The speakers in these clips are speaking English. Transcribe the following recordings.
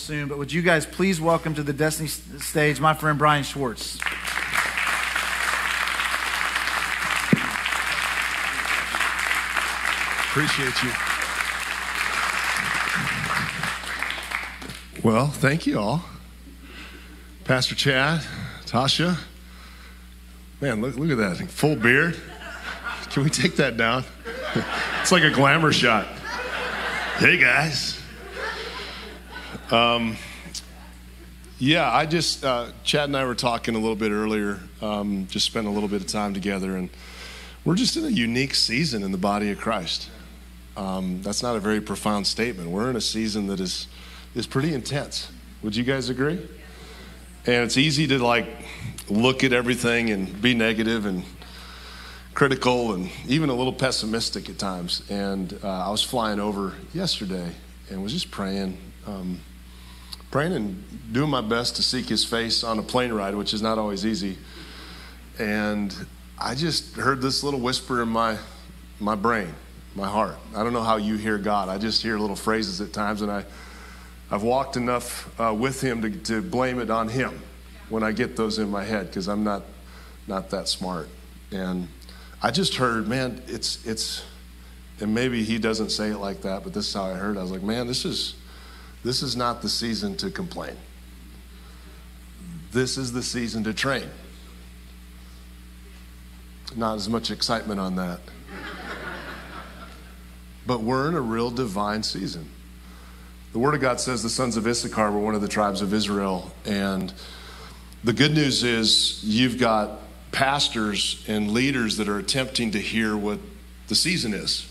soon, but would you guys please welcome to the Destiny stage my friend Bryan Schwartz? Appreciate you. Well, thank you all. Pastor Chad, Tasha. Man, look, look at that. Full beard. Can we take that down? it's like a glamour shot. Hey, guys. Um, yeah, I just, uh, Chad and I were talking a little bit earlier, um, just spent a little bit of time together, and we're just in a unique season in the body of Christ. Um, that's not a very profound statement. We're in a season that is is pretty intense. Would you guys agree? And it's easy to like look at everything and be negative and critical and even a little pessimistic at times. And uh, I was flying over yesterday and was just praying, um, praying and doing my best to seek His face on a plane ride, which is not always easy. And I just heard this little whisper in my my brain, my heart. I don't know how you hear God. I just hear little phrases at times, and I I've walked enough uh, with him to, to blame it on him when I get those in my head because I'm not not that smart. And I just heard, man, it's it's and maybe he doesn't say it like that, but this is how I heard. I was like, man, this is this is not the season to complain. This is the season to train. Not as much excitement on that. but we're in a real divine season. The Word of God says the sons of Issachar were one of the tribes of Israel. And the good news is you've got pastors and leaders that are attempting to hear what the season is.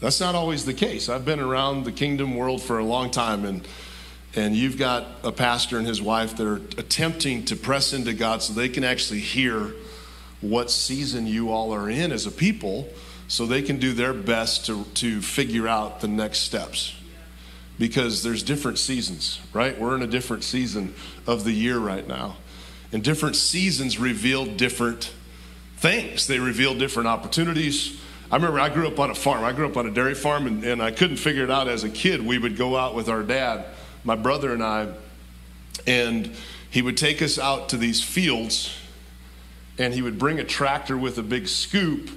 That's not always the case. I've been around the kingdom world for a long time, and, and you've got a pastor and his wife that are attempting to press into God so they can actually hear what season you all are in as a people so they can do their best to, to figure out the next steps because there's different seasons, right? We're in a different season of the year right now. And different seasons reveal different things, they reveal different opportunities. I remember I grew up on a farm. I grew up on a dairy farm, and, and I couldn't figure it out as a kid. We would go out with our dad, my brother and I, and he would take us out to these fields, and he would bring a tractor with a big scoop,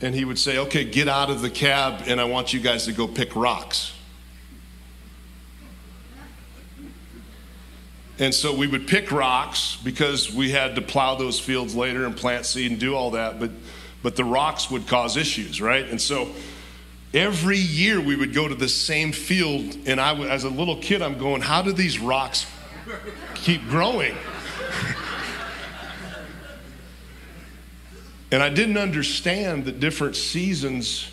and he would say, Okay, get out of the cab, and I want you guys to go pick rocks. And so we would pick rocks because we had to plow those fields later and plant seed and do all that, but, but the rocks would cause issues, right? And so every year we would go to the same field, and I, as a little kid, I'm going, how do these rocks keep growing? and I didn't understand that different seasons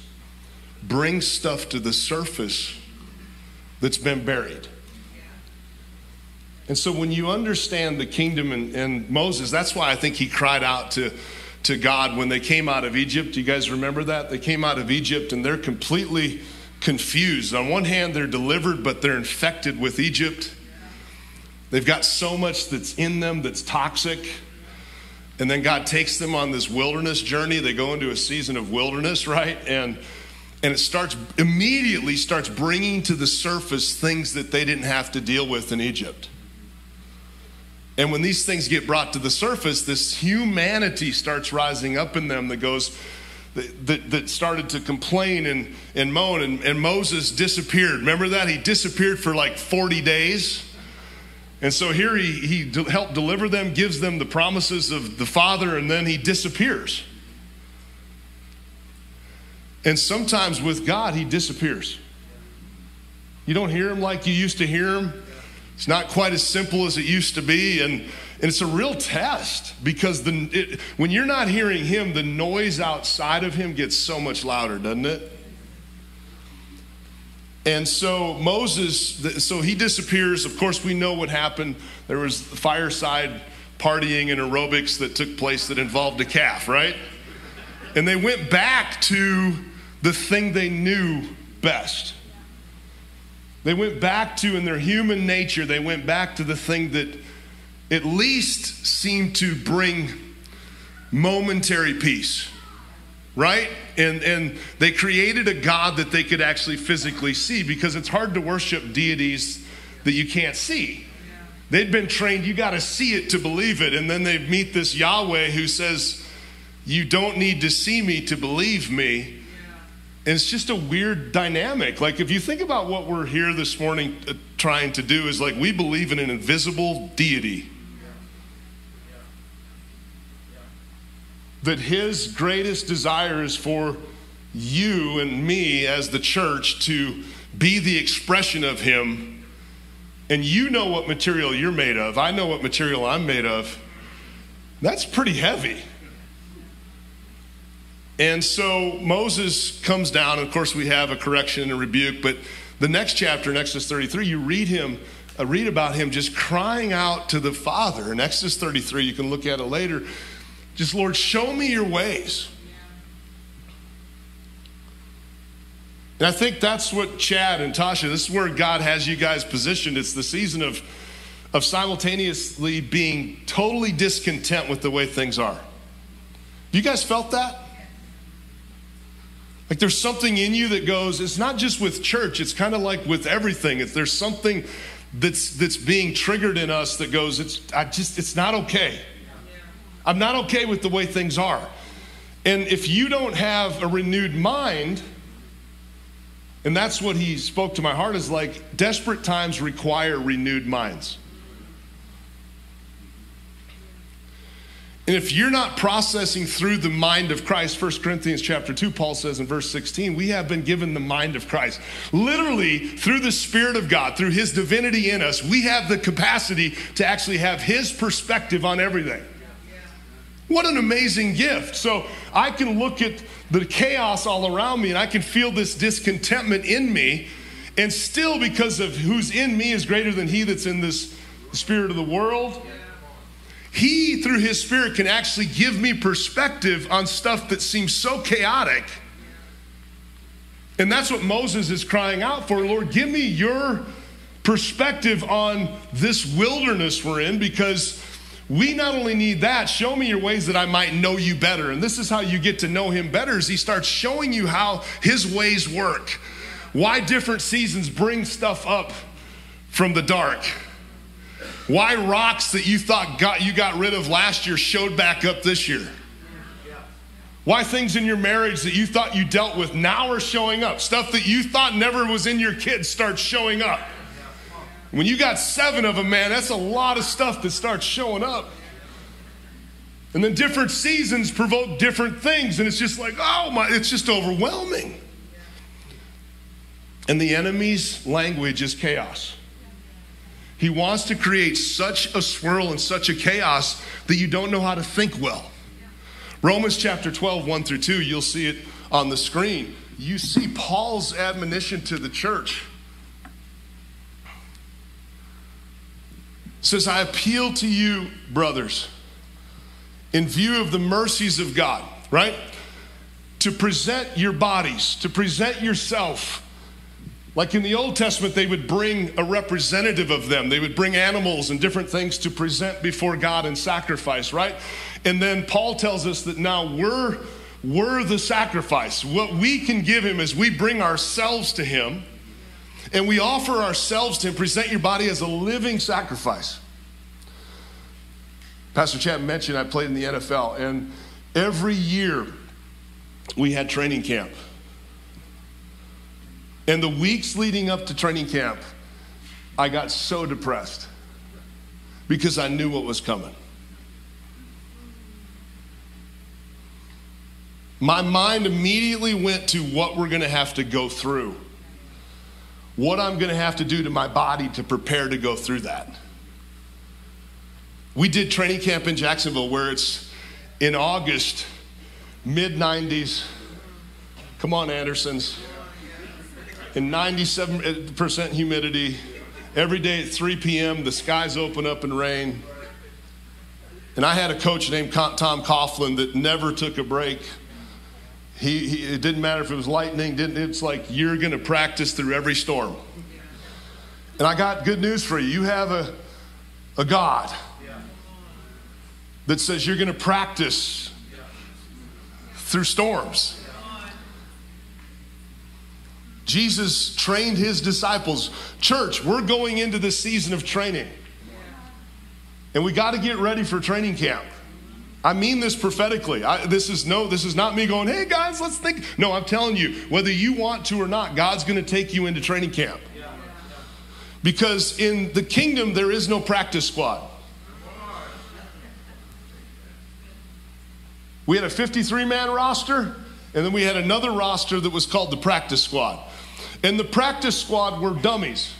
bring stuff to the surface that's been buried. And so when you understand the kingdom and, and, Moses, that's why I think he cried out to, to God when they came out of Egypt. You guys remember that? They came out of Egypt and they're completely confused. On one hand, they're delivered, but they're infected with Egypt. They've got so much that's in them that's toxic. And then God takes them on this wilderness journey. They go into a season of wilderness, right? And and it starts immediately starts bringing to the surface things that they didn't have to deal with in Egypt. And when these things get brought to the surface, this humanity starts rising up in them that goes, that, that, started to complain and, and moan. And, and Moses disappeared. Remember that? He disappeared for like 40 days. And so here he, he de- helped deliver them, gives them the promises of the Father, and then he disappears. And sometimes with God, he disappears. You don't hear him like you used to hear him. It's not quite as simple as it used to be. And, and it's a real test because the, it, when you're not hearing him, the noise outside of him gets so much louder, doesn't it? And so Moses, so he disappears. Of course, we know what happened. There was fireside partying and aerobics that took place that involved a calf, right? And they went back to the thing they knew best. They went back to, in their human nature, they went back to the thing that at least seemed to bring momentary peace, right? And, and they created a God that they could actually physically see because it's hard to worship deities that you can't see. They'd been trained, you got to see it to believe it. And then they meet this Yahweh who says, You don't need to see me to believe me. And it's just a weird dynamic. Like, if you think about what we're here this morning uh, trying to do, is like we believe in an invisible deity. That his greatest desire is for you and me as the church to be the expression of him and you know what material you're made of, I know what material I'm made of, that's pretty heavy. And so Moses comes down, and of course, we have a correction and a rebuke, but the next chapter in Exodus 33, you read him, uh, read about him just crying out to the Father. In Exodus 33, you can look at it later. Just, Lord, show me your ways. And I think that's what Chad and Tasha, this is where God has you guys positioned. It's the season of, of simultaneously being totally discontent with the way things are. You guys felt that? Like there's something in you that goes, it's not just with church, it's kind of like with everything. If there's something that's that's being triggered in us that goes, it's I just it's not okay. I'm not okay with the way things are. And if you don't have a renewed mind, and that's what he spoke to my heart is like desperate times require renewed minds. And if you're not processing through the mind of Christ, 1 Corinthians chapter 2, Paul says in verse 16, we have been given the mind of Christ. Literally, through the Spirit of God, through his divinity in us, we have the capacity to actually have his perspective on everything. What an amazing gift. So I can look at the chaos all around me and I can feel this discontentment in me. And still, because of who's in me is greater than he that's in this spirit of the world, he, through his spirit, can actually give me perspective on stuff that seems so chaotic. And that's what Moses is crying out for. Lord, give me your perspective on this wilderness we're in because we not only need that, show me your ways that I might know you better. And this is how you get to know him better is he starts showing you how his ways work. Why different seasons bring stuff up from the dark. Why rocks that you thought got you got rid of last year showed back up this year. Why things in your marriage that you thought you dealt with now are showing up. Stuff that you thought never was in your kids starts showing up. When you got seven of them, man, that's a lot of stuff that starts showing up. And then different seasons provoke different things, and it's just like, oh my, it's just overwhelming. And the enemy's language is chaos. He wants to create such a swirl and such a chaos that you don't know how to think well. Romans chapter 12, 1 through 2, you'll see it on the screen. You see Paul's admonition to the church. says, I appeal to you, brothers, in view of the mercies of God, right? To present your bodies, to present yourself. Like in the Old Testament, they would bring a representative of them. They would bring animals and different things to present before God and sacrifice, right? And then Paul tells us that now we're, we're the sacrifice. What we can give him is we bring ourselves to him and we offer ourselves to Him. Present your body as a living sacrifice. Pastor Chad mentioned I played in the NFL, and every year we had training camp. And the weeks leading up to training camp, I got so depressed because I knew what was coming. My mind immediately went to what we're going to have to go through what I'm going to have to do to my body to prepare to go through that. We did training camp in Jacksonville where it's in August, mid 90s. Come on, Andersons. In 97% humidity. Every day at 3 p.m., the skies open up and rain. And I had a coach named Tom Coughlin that never took a break. He, he, it didn't matter if it was lightning. Didn't, it's like you're going to practice through every storm. And I got good news for you. You have a, a God that says you're going to practice through storms. Jesus trained his disciples. Church, we're going into this season of training. And we got to get ready for training camp. I mean this prophetically. I, this is no, this is not me going, hey guys, let's think. No, I'm telling you, whether you want to or not, God's going to take you into training camp. Because in the kingdom, there is no practice squad. We had a 53 man roster, and then we had another roster that was called the practice squad. And the practice squad were dummies.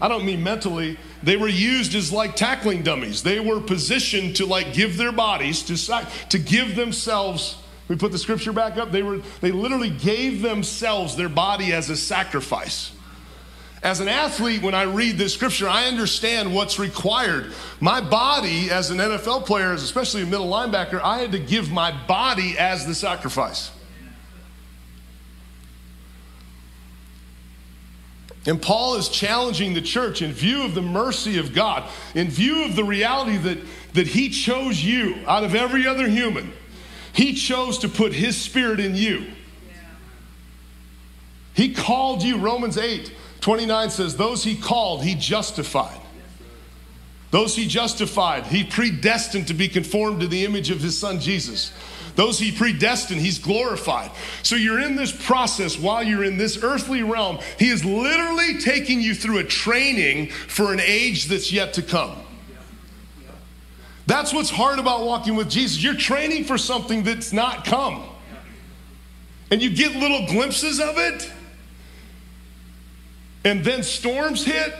I don't mean mentally. They were used as like tackling dummies. They were positioned to like give their bodies to to give themselves. We put the scripture back up. They were they literally gave themselves their body as a sacrifice. As an athlete, when I read this scripture, I understand what's required. My body, as an NFL player, especially a middle linebacker, I had to give my body as the sacrifice. And Paul is challenging the church in view of the mercy of God, in view of the reality that, that he chose you out of every other human. He chose to put his spirit in you. He called you, Romans 8 29 says, Those he called, he justified. Those he justified, he predestined to be conformed to the image of his son Jesus. Those he predestined, he's glorified. So you're in this process while you're in this earthly realm. He is literally taking you through a training for an age that's yet to come. That's what's hard about walking with Jesus. You're training for something that's not come. And you get little glimpses of it. And then storms hit.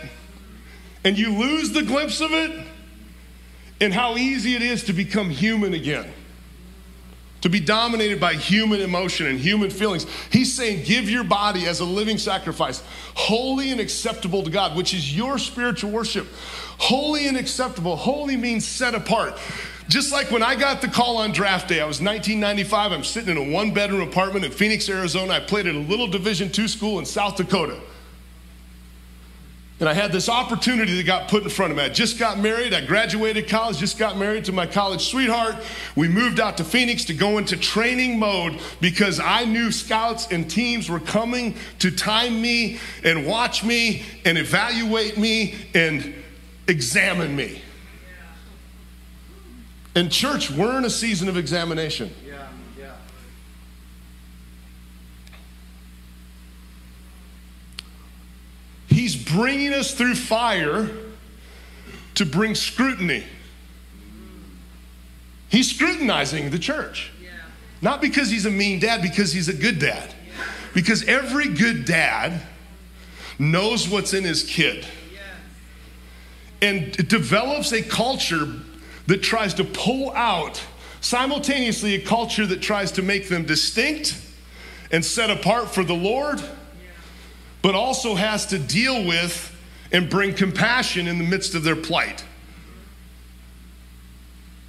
And you lose the glimpse of it. And how easy it is to become human again to be dominated by human emotion and human feelings. He's saying, give your body as a living sacrifice, holy and acceptable to God, which is your spiritual worship. Holy and acceptable. Holy means set apart. Just like when I got the call on draft day, I was 1995. I'm sitting in a one bedroom apartment in Phoenix, Arizona. I played at a little Division two school in South Dakota. And I had this opportunity that got put in front of me. I just got married. I graduated college, just got married to my college sweetheart. We moved out to Phoenix to go into training mode because I knew scouts and teams were coming to time me and watch me and evaluate me and examine me. In church, we're in a season of examination. He's bringing us through fire to bring scrutiny. He's scrutinizing the church. Not because he's a mean dad, because he's a good dad. Because every good dad knows what's in his kid. And develops a culture that tries to pull out simultaneously a culture that tries to make them distinct and set apart for the Lord but also has to deal with and bring compassion in the midst of their plight.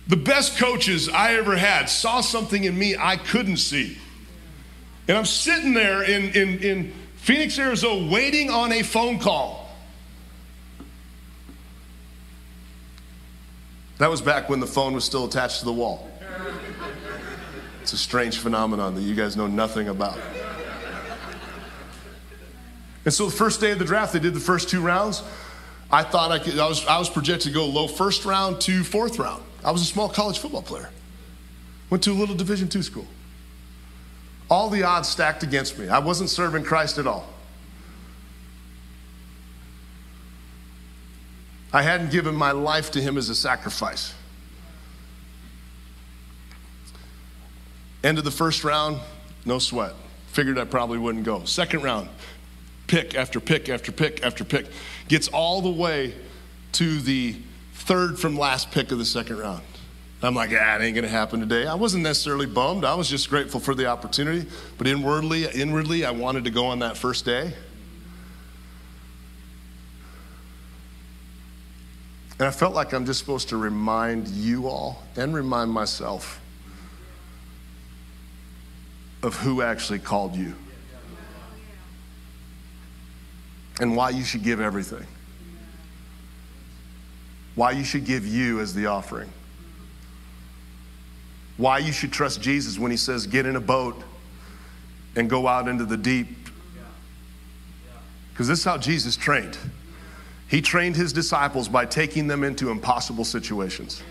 The best coaches I ever had saw something in me I couldn't see. And I'm sitting there in, in, in Phoenix, Arizona, waiting on a phone call. That was back when the phone was still attached to the wall. It's a strange phenomenon that you guys know nothing about. And so the first day of the draft, they did the first two rounds. I thought I could, I was, I was projected to go low first round to fourth round. I was a small college football player. Went to a little Division two school. All the odds stacked against me. I wasn't serving Christ at all. I hadn't given my life to him as a sacrifice. End of the first round, no sweat. Figured I probably wouldn't go. Second round, pick after pick after pick after pick, gets all the way to the third from last pick of the second round. I'm like, ah, it ain't gonna happen today. I wasn't necessarily bummed. I was just grateful for the opportunity. But inwardly, inwardly, I wanted to go on that first day. And I felt like I'm just supposed to remind you all and remind myself of who actually called you and why you should give everything. Why you should give you as the offering. Why you should trust Jesus when he says, get in a boat and go out into the deep Because this is how Jesus trained. He trained his disciples by taking them into impossible situations.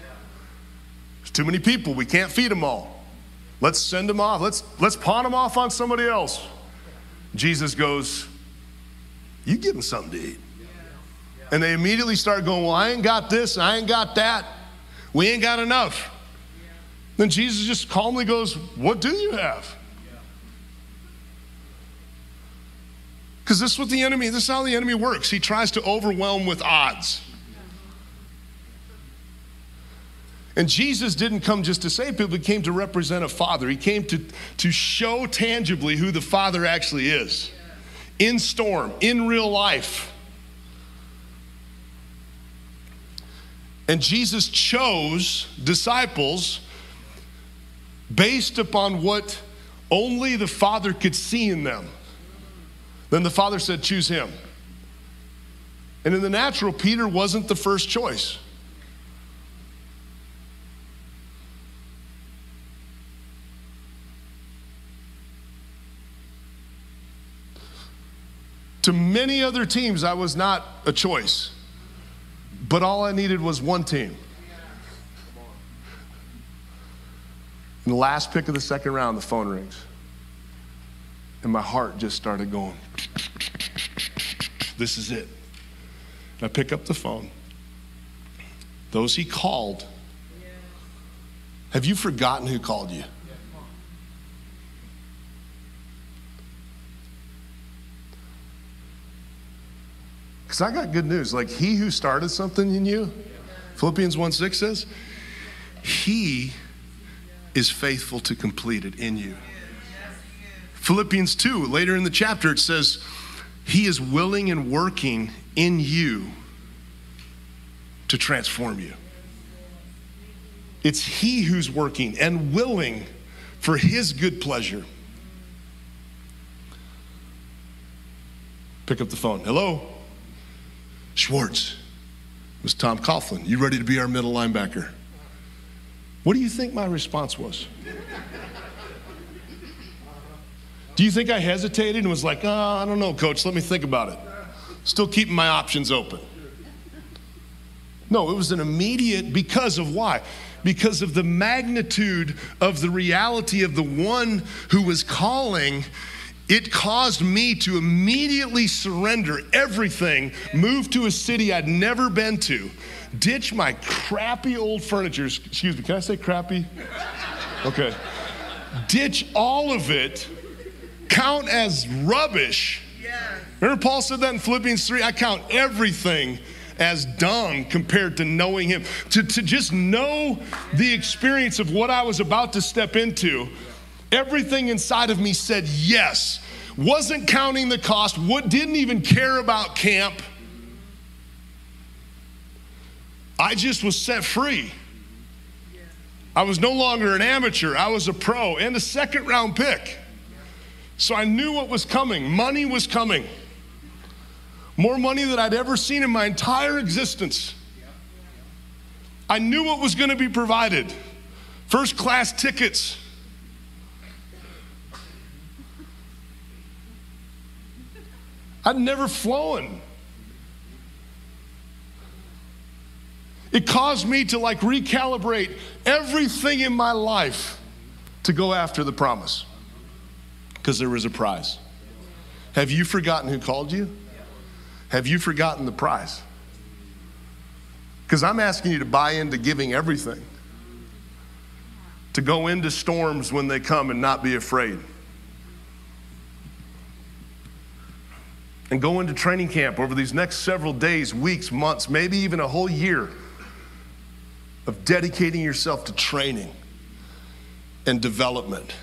There's too many people, we can't feed them all. Let's send them off. Let's, let's pawn them off on somebody else. Jesus goes, You give them something to eat. And they immediately start going, Well, I ain't got this, I ain't got that. We ain't got enough. Then Jesus just calmly goes, What do you have? Because this is what the enemy, this is how the enemy works. He tries to overwhelm with odds. And Jesus didn't come just to save people, he came to represent a father. He came to, to show tangibly who the father actually is in storm, in real life. And Jesus chose disciples based upon what only the Father could see in them. Then the Father said, Choose him. And in the natural, Peter wasn't the first choice. To many other teams, I was not a choice. But all I needed was one team. In the last pick of the second round, the phone rings. And my heart just started going, this is it. And I pick up the phone. Those he called. Have you forgotten who called you? Because I got good news. Like, he who started something in you, Philippians 1 6 says, he is faithful to complete it in you. Philippians 2, later in the chapter, it says, He is willing and working in you to transform you. It's He who's working and willing for His good pleasure. Pick up the phone. Hello? Schwartz. It was Tom Coughlin. You ready to be our middle linebacker? What do you think my response was? Do you think I hesitated and was like, oh, I don't know, coach, let me think about it? Still keeping my options open. No, it was an immediate because of why? Because of the magnitude of the reality of the one who was calling it caused me to immediately surrender everything, move to a city I'd never been to, ditch my crappy old furniture. Excuse me, can I say crappy? Okay. Ditch all of it, count as rubbish. Remember, Paul said that in Philippians 3 I count everything as dung compared to knowing him. To, to just know the experience of what I was about to step into Everything inside of me said yes. Wasn't counting the cost, what didn't even care about camp. I just was set free. I was no longer an amateur, I was a pro and a second round pick. So I knew what was coming. Money was coming. More money than I'd ever seen in my entire existence. I knew what was going to be provided. First class tickets I'd never flown. It caused me to like recalibrate everything in my life to go after the promise because there was a prize. Have you forgotten who called you? Have you forgotten the prize? Because I'm asking you to buy into giving everything, to go into storms when they come and not be afraid. And go into training camp over these next several days, weeks, months, maybe even a whole year of dedicating yourself to training and development.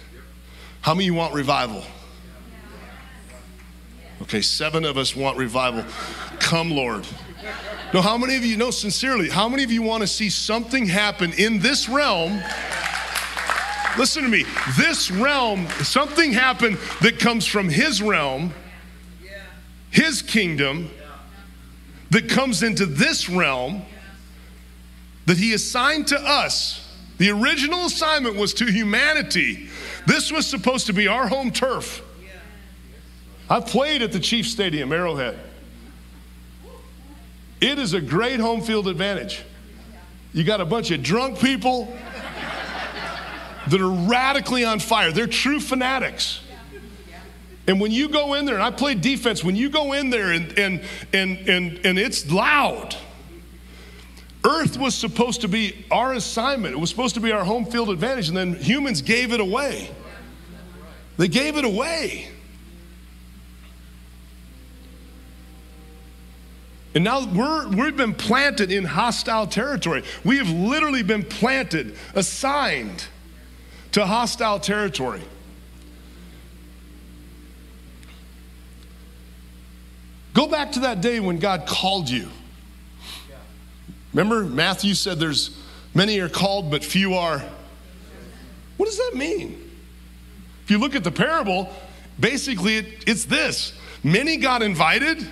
How many of you want revival? Okay, seven of us want revival. Come, Lord. No, how many of you know sincerely? How many of you want to see something happen in this realm? Listen to me. This realm, something happen that comes from His realm his kingdom that comes into this realm that he assigned to us. The original assignment was to humanity. This was supposed to be our home turf. I've played at the Chief Stadium, Arrowhead. It is a great home field advantage. You got a bunch of drunk people that are radically on fire. They're true fanatics. And when you go in there, and I played defense, when you go in there and, and, and, and, and it's loud, Earth was supposed to be our assignment. It was supposed to be our home field advantage, and then humans gave it away. They gave it away. And now we're, we've been planted in hostile territory. We have literally been planted, assigned to hostile territory. Go back to that day when God called you. Remember, Matthew said there's many are called, but few are. What does that mean? If you look at the parable, basically it, it's this many got invited,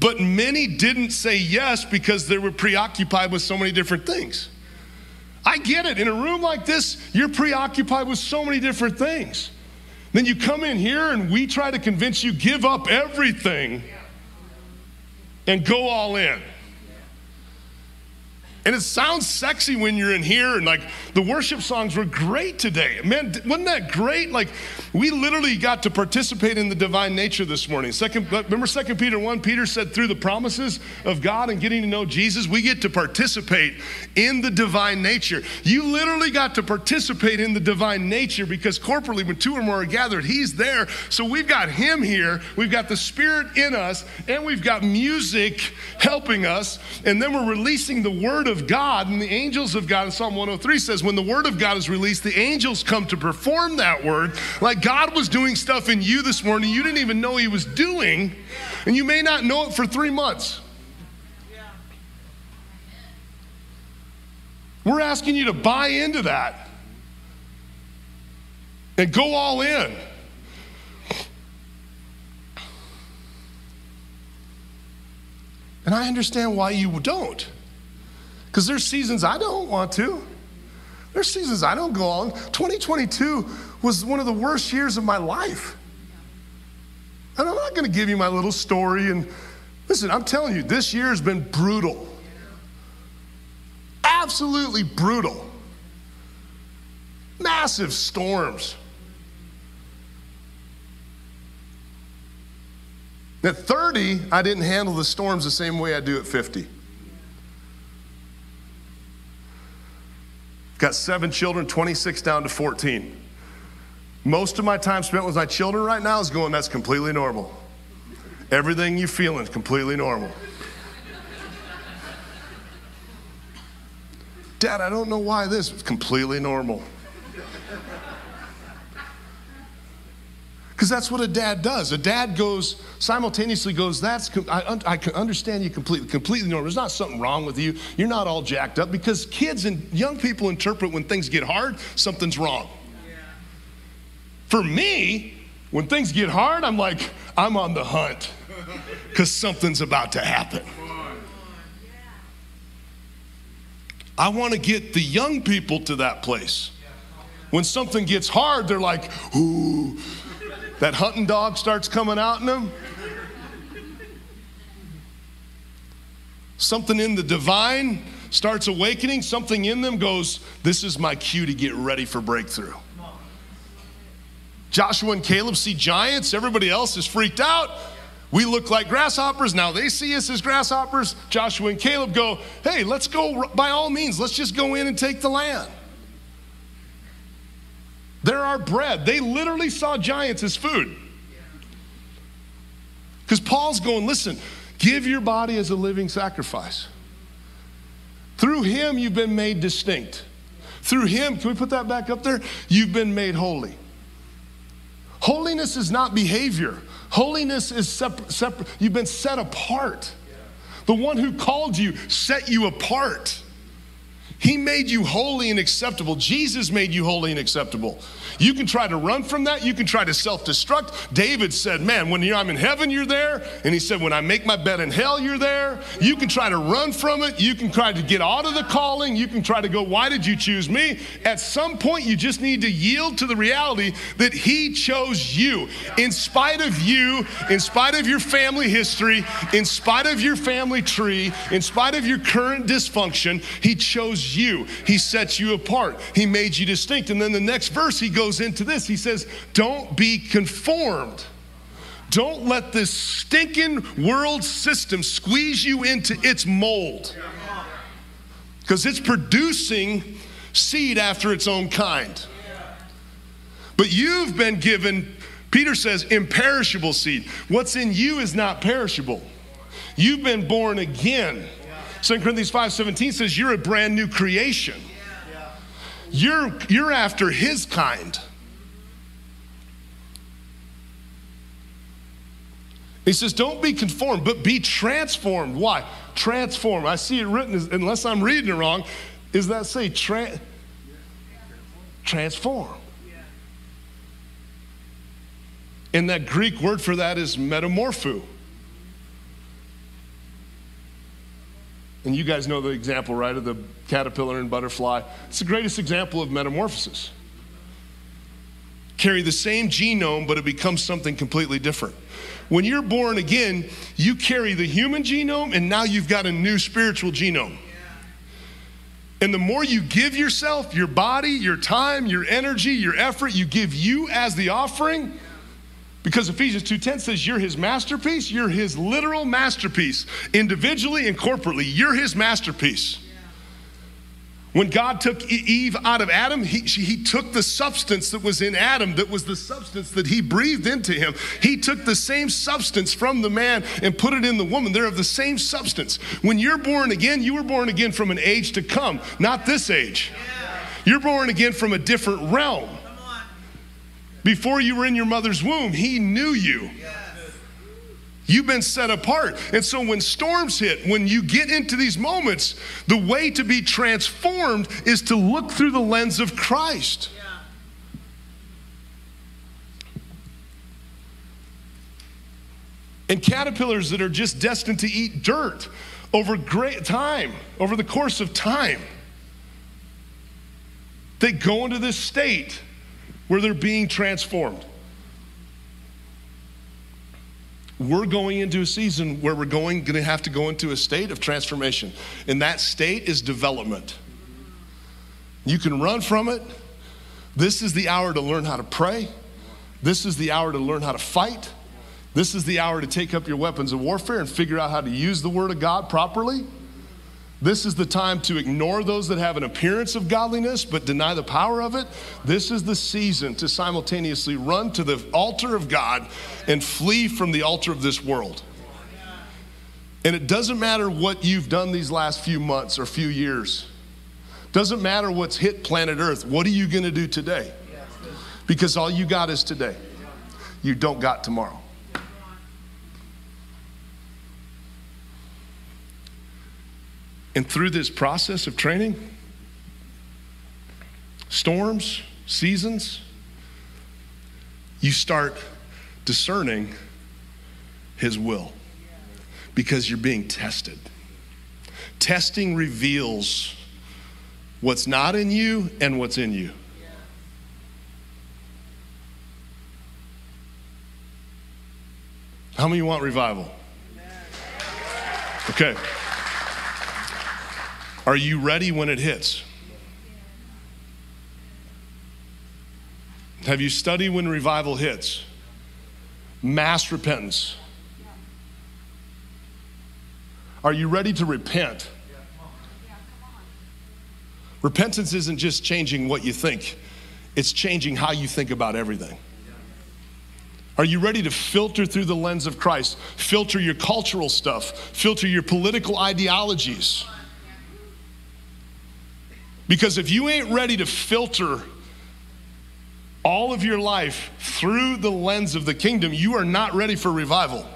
but many didn't say yes because they were preoccupied with so many different things. I get it. In a room like this, you're preoccupied with so many different things. Then you come in here and we try to convince you give up everything and go all in. And it sounds sexy when you're in here, and like the worship songs were great today. Man, wasn't that great? Like we literally got to participate in the divine nature this morning. Second, remember Second Peter 1, Peter said through the promises of God and getting to know Jesus, we get to participate in the divine nature. You literally got to participate in the divine nature because corporately, when two or more are gathered, He's there. So we've got Him here, we've got the Spirit in us, and we've got music helping us, and then we're releasing the Word of of God and the angels of God in Psalm 103 says, when the word of God is released, the angels come to perform that word. Like God was doing stuff in you this morning you didn't even know He was doing, and you may not know it for three months. We're asking you to buy into that and go all in. And I understand why you don't. Because there's seasons I don't want to. There's seasons I don't go on. 2022 was one of the worst years of my life. And I'm not going to give you my little story. And listen, I'm telling you, this year has been brutal. Absolutely brutal. Massive storms. At 30, I didn't handle the storms the same way I do at 50. Got seven children, 26 down to 14. Most of my time spent with my children right now is going, that's completely normal. Everything you're feeling is completely normal. Dad, I don't know why this is completely normal. Because that's what a dad does. A dad goes, simultaneously goes, that's, I, I can understand you completely, completely normal. There's not something wrong with you. You're not all jacked up because kids and young people interpret when things get hard, something's wrong. Yeah. For me, when things get hard, I'm like, I'm on the hunt because something's about to happen. I want to get the young people to that place. When something gets hard, they're like, ooh, that hunting dog starts coming out in them. Something in the divine starts awakening. Something in them goes, This is my cue to get ready for breakthrough. Joshua and Caleb see giants. Everybody else is freaked out. We look like grasshoppers. Now they see us as grasshoppers. Joshua and Caleb go, Hey, let's go by all means. Let's just go in and take the land. They're our bread. They literally saw giants as food. Because Paul's going, listen, give your body as a living sacrifice. Through him, you've been made distinct. Through him, can we put that back up there? You've been made holy. Holiness is not behavior, holiness is separate. Separ- you've been set apart. The one who called you set you apart. He made you holy and acceptable. Jesus made you holy and acceptable. You can try to run from that. You can try to self destruct. David said, Man, when I'm in heaven, you're there. And he said, When I make my bed in hell, you're there. You can try to run from it. You can try to get out of the calling. You can try to go, Why did you choose me? At some point, you just need to yield to the reality that he chose you. In spite of you, in spite of your family history, in spite of your family tree, in spite of your current dysfunction, he chose you. He sets you apart. He made you distinct. And then the next verse, he goes, goes into this. He says, Don't be conformed. Don't let this stinking world system squeeze you into its mold because it's producing seed after its own kind. But you've been given, Peter says, imperishable seed. What's in you is not perishable. You've been born again. 2 Corinthians 5:17 says you're a brand new creation. You're, you're after his kind. He says, Don't be conformed, but be transformed. Why? Transform. I see it written, unless I'm reading it wrong, is that say tra- transform? And that Greek word for that is metamorpho. And you guys know the example, right, of the caterpillar and butterfly. It's the greatest example of metamorphosis. Carry the same genome, but it becomes something completely different. When you're born again, you carry the human genome, and now you've got a new spiritual genome. And the more you give yourself, your body, your time, your energy, your effort, you give you as the offering, because Ephesians 2:10 says you're his masterpiece, you're his literal masterpiece, individually and corporately. You're his masterpiece. When God took Eve out of Adam, he, he took the substance that was in Adam, that was the substance that he breathed into him. He took the same substance from the man and put it in the woman. They're of the same substance. When you're born again, you were born again from an age to come, not this age. You're born again from a different realm. Before you were in your mother's womb, He knew you. You've been set apart. And so when storms hit, when you get into these moments, the way to be transformed is to look through the lens of Christ. And caterpillars that are just destined to eat dirt over great time, over the course of time, they go into this state where they're being transformed. We're going into a season where we're going, going to have to go into a state of transformation. And that state is development. You can run from it. This is the hour to learn how to pray. This is the hour to learn how to fight. This is the hour to take up your weapons of warfare and figure out how to use the Word of God properly. This is the time to ignore those that have an appearance of godliness but deny the power of it. This is the season to simultaneously run to the altar of God and flee from the altar of this world. And it doesn't matter what you've done these last few months or few years. Doesn't matter what's hit planet Earth. What are you going to do today? Because all you got is today. You don't got tomorrow. And through this process of training, storms, seasons, you start discerning His will because you're being tested. Testing reveals what's not in you and what's in you. How many want revival? Okay. Are you ready when it hits? Have you studied when revival hits? Mass repentance. Are you ready to repent? Repentance isn't just changing what you think, it's changing how you think about everything. Are you ready to filter through the lens of Christ? Filter your cultural stuff, filter your political ideologies. Because if you ain't ready to filter all of your life through the lens of the kingdom, you are not ready for revival.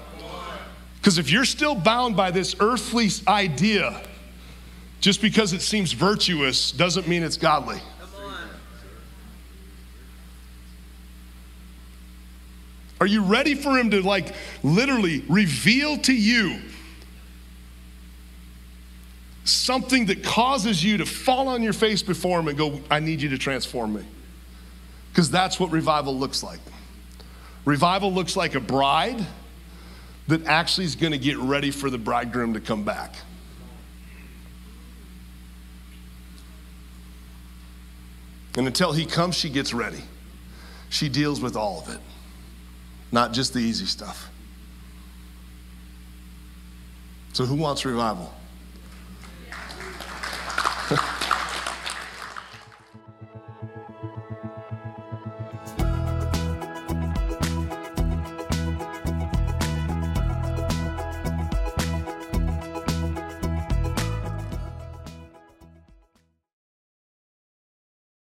Because if you're still bound by this earthly idea, Just because it seems virtuous doesn't mean it's godly. Are you ready for him to, like, literally reveal to you something that causes you to fall on your face before him and go, I need you to transform me? Because that's what revival looks like. Revival looks like a bride that actually is going to get ready for the bridegroom to come back. And until he comes, she gets ready. She deals with all of it, not just the easy stuff. So, who wants revival? Ha